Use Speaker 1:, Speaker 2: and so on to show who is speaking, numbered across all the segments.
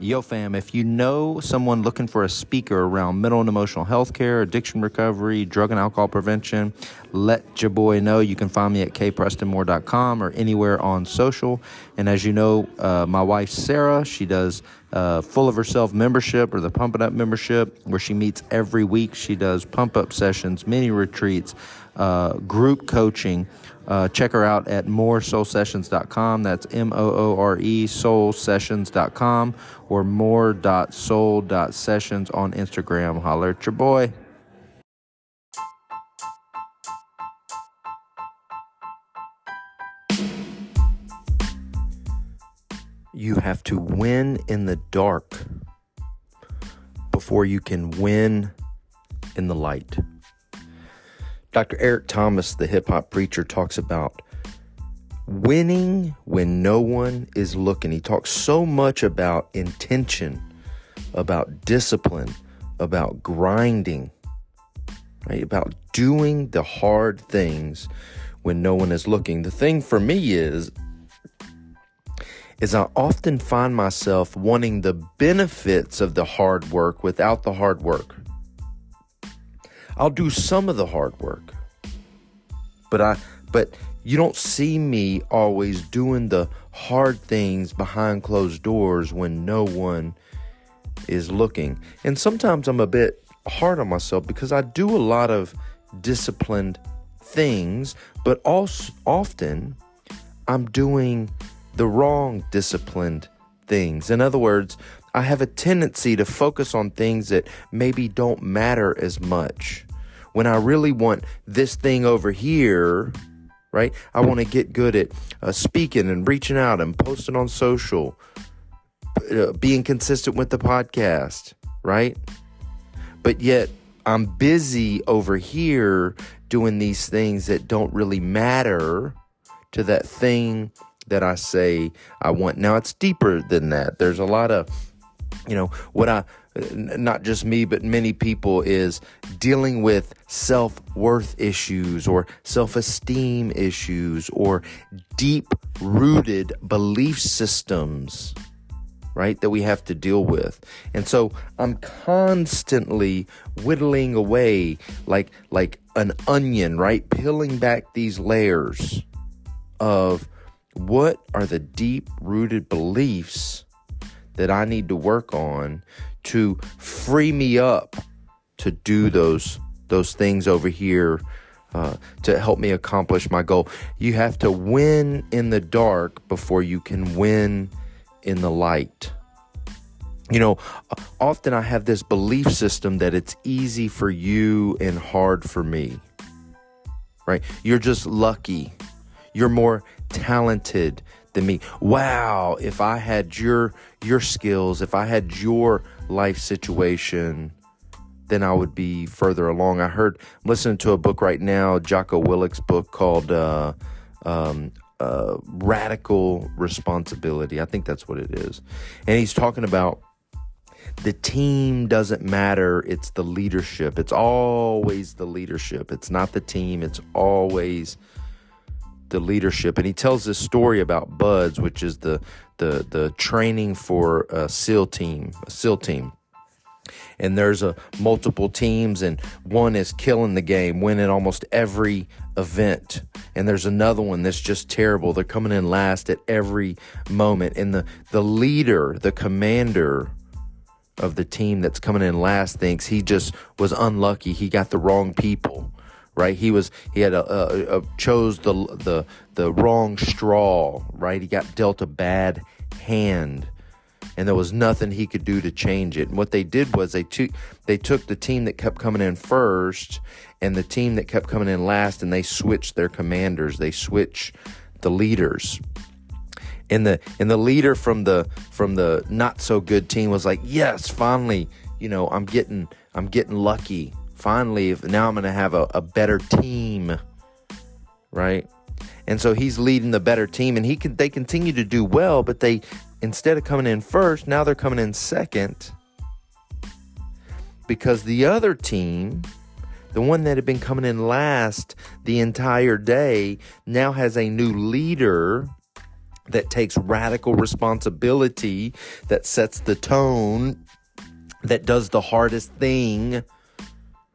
Speaker 1: Yo, fam, if you know someone looking for a speaker around mental and emotional health care, addiction recovery, drug and alcohol prevention, let your boy know. You can find me at kprestonmoore.com or anywhere on social. And as you know, uh, my wife, Sarah, she does uh, Full of Herself membership or the Pump It Up membership, where she meets every week. She does pump up sessions, mini retreats, uh, group coaching. Uh, check her out at mooresoulsessions.com. That's M O O R E soulsessions.com or moore.soul.sessions on Instagram. Holler at your boy. You have to win in the dark before you can win in the light. Dr. Eric Thomas, the hip hop preacher, talks about winning when no one is looking. He talks so much about intention, about discipline, about grinding, right? About doing the hard things when no one is looking. The thing for me is is I often find myself wanting the benefits of the hard work without the hard work. I'll do some of the hard work. But I but you don't see me always doing the hard things behind closed doors when no one is looking. And sometimes I'm a bit hard on myself because I do a lot of disciplined things, but also often I'm doing the wrong disciplined things. In other words, I have a tendency to focus on things that maybe don't matter as much when I really want this thing over here, right? I want to get good at uh, speaking and reaching out and posting on social, uh, being consistent with the podcast, right? But yet I'm busy over here doing these things that don't really matter to that thing that I say I want. Now it's deeper than that. There's a lot of, you know, what I not just me, but many people, is dealing with self worth issues or self esteem issues or deep rooted belief systems, right, that we have to deal with. And so I'm constantly whittling away like, like an onion, right, peeling back these layers of what are the deep rooted beliefs that I need to work on to free me up to do those those things over here uh, to help me accomplish my goal. You have to win in the dark before you can win in the light. You know, often I have this belief system that it's easy for you and hard for me. Right? You're just lucky. You're more talented than me. Wow, if I had your your skills, if I had your life situation, then I would be further along. I heard, I'm listening to a book right now, Jocko Willink's book called uh, um, uh, Radical Responsibility. I think that's what it is. And he's talking about the team doesn't matter, it's the leadership. It's always the leadership. It's not the team, it's always the leadership. And he tells this story about BUD/S, which is the the the training for a SEAL team, a SEAL team. And there's a multiple teams, and one is killing the game, winning almost every event. And there's another one that's just terrible. They're coming in last at every moment. And the the leader, the commander of the team that's coming in last thinks he just was unlucky. He got the wrong people right? He was he had a, a, a, chose the the the wrong straw, right? He got dealt a bad hand, and there was nothing he could do to change it. And what they did was they took they took the team that kept coming in first and the team that kept coming in last, and they switched their commanders. They switched the leaders. And the and the leader from the from the not so good team was like, yes, finally, you know, I'm getting I'm getting lucky finally, now I'm going to have a, a better team, right? And so he's leading the better team, and he can. They continue to do well, but they instead of coming in first, now they're coming in second because the other team, the one that had been coming in last the entire day, now has a new leader that takes radical responsibility, that sets the tone, that does the hardest thing,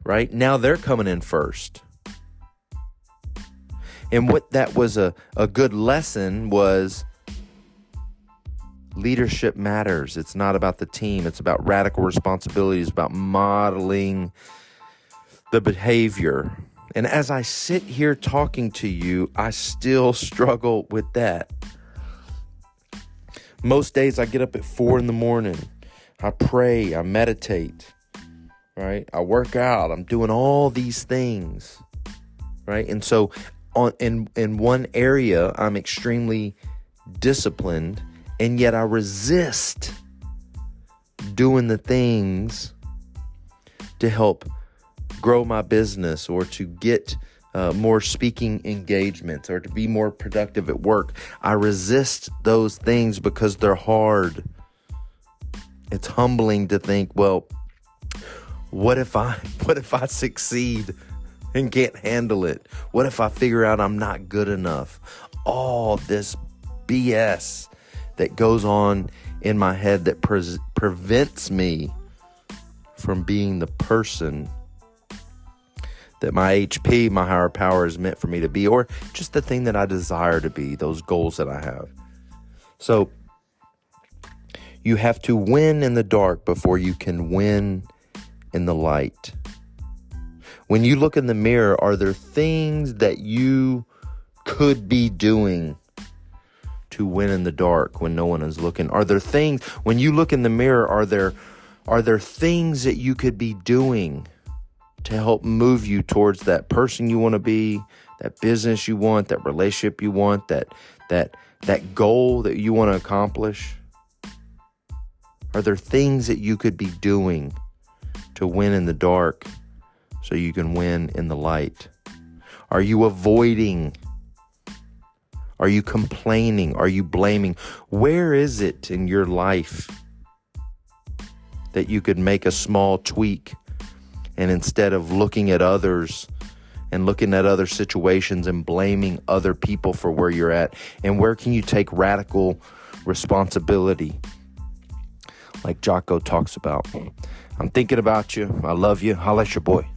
Speaker 1: right? Now they're coming in first. And what that was a, a good lesson was leadership matters. It's not about the team, it's about radical responsibility, it's about modeling the behavior. And as I sit here talking to you, I still struggle with that. Most days I get up at four in the morning. I pray, I meditate, right? I work out, I'm doing all these things, right? And so on in in one area I'm extremely disciplined and yet I resist doing the things to help grow my business or to get uh, more speaking engagements or to be more productive at work. I resist those things because they're hard. It's humbling to think, well, what if I what if I succeed and can't handle it? What if I figure out I'm not good enough? All this BS that goes on in my head that pre- prevents me from being the person that my HP, my higher power, is meant for me to be, or just the thing that I desire to be, those goals that I have. So, you have to win in the dark before you can win in the light. When you look in the mirror, are there things that you could be doing to win in the dark when no one is looking? Are there things when you look in the mirror are there are there things that you could be doing to help move you towards that person you want to be, that business you want, that relationship you want, that that that goal that you want to accomplish? Are there things that you could be doing to win in the dark so you can win in the light? Are you avoiding are you complaining? Are you blaming? Where is it in your life that you could make a small tweak and instead of looking at others and looking at other situations and blaming other people for where you're at? And where can you take radical responsibility? Like Jocko talks about. I'm thinking about you. I love you. Holla at your boy.